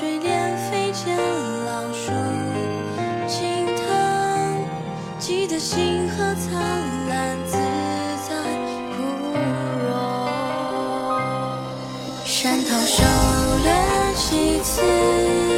水帘飞溅，老树青藤，记得星河苍蓝，自在枯荣。山桃瘦了几次。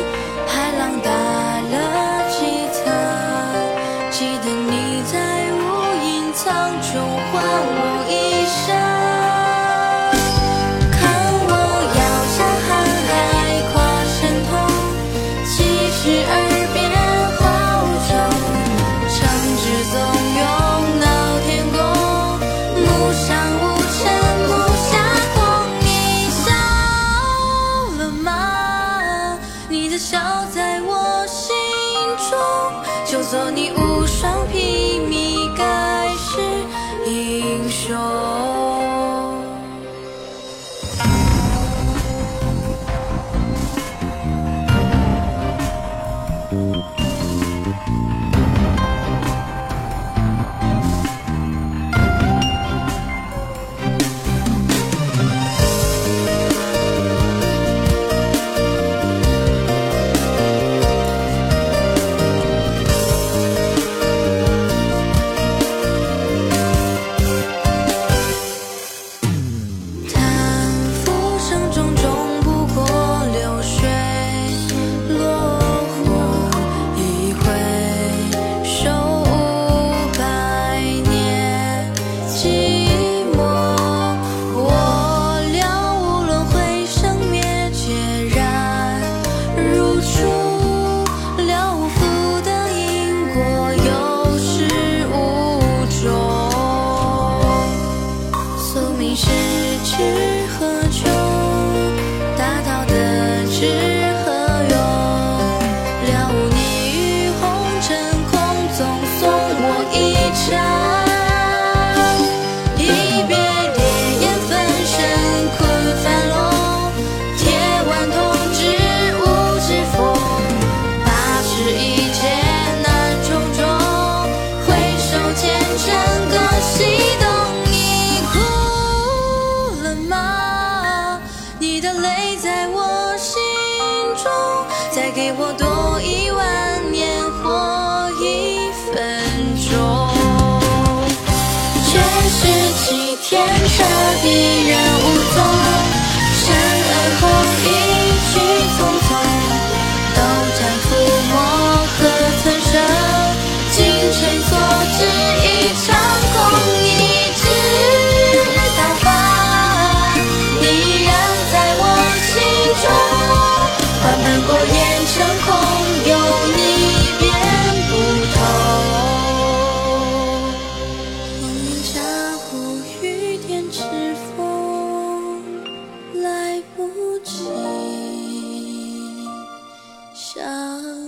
我多一万年或一分钟，却是几天彻底人。想。